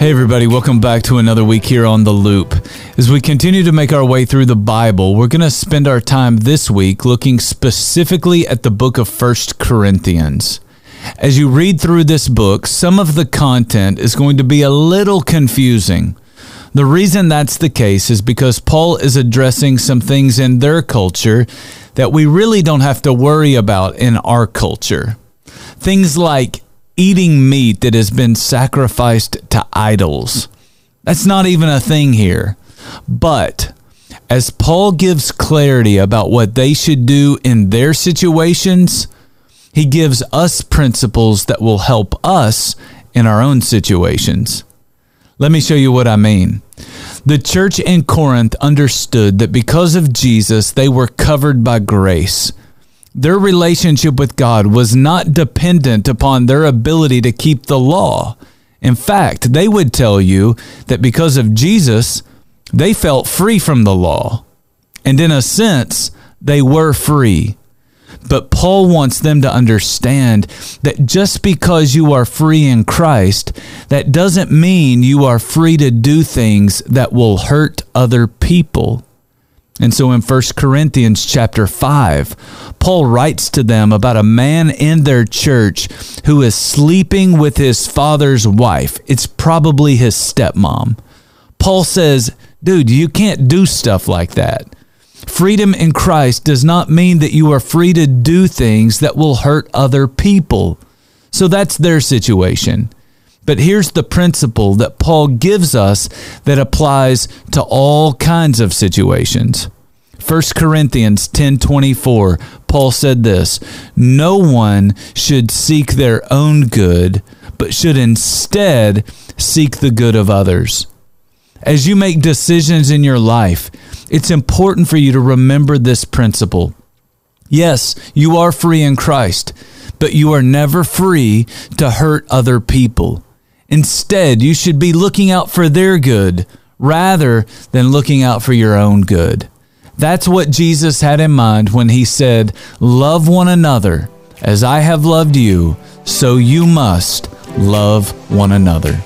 Hey, everybody, welcome back to another week here on The Loop. As we continue to make our way through the Bible, we're going to spend our time this week looking specifically at the book of First Corinthians. As you read through this book, some of the content is going to be a little confusing. The reason that's the case is because Paul is addressing some things in their culture that we really don't have to worry about in our culture. Things like eating meat that has been sacrificed to idols. That's not even a thing here. But as Paul gives clarity about what they should do in their situations, he gives us principles that will help us in our own situations. Let me show you what I mean. The church in Corinth understood that because of Jesus, they were covered by grace. Their relationship with God was not dependent upon their ability to keep the law. In fact, they would tell you that because of Jesus, they felt free from the law. And in a sense, they were free. But Paul wants them to understand that just because you are free in Christ, that doesn't mean you are free to do things that will hurt other people. And so in 1 Corinthians chapter 5, Paul writes to them about a man in their church who is sleeping with his father's wife. It's probably his stepmom. Paul says, dude, you can't do stuff like that. Freedom in Christ does not mean that you are free to do things that will hurt other people. So that's their situation. But here's the principle that Paul gives us that applies to all kinds of situations. 1 Corinthians 10:24 Paul said this, "No one should seek their own good, but should instead seek the good of others." As you make decisions in your life, it's important for you to remember this principle. Yes, you are free in Christ, but you are never free to hurt other people. Instead, you should be looking out for their good rather than looking out for your own good. That's what Jesus had in mind when he said, Love one another as I have loved you, so you must love one another.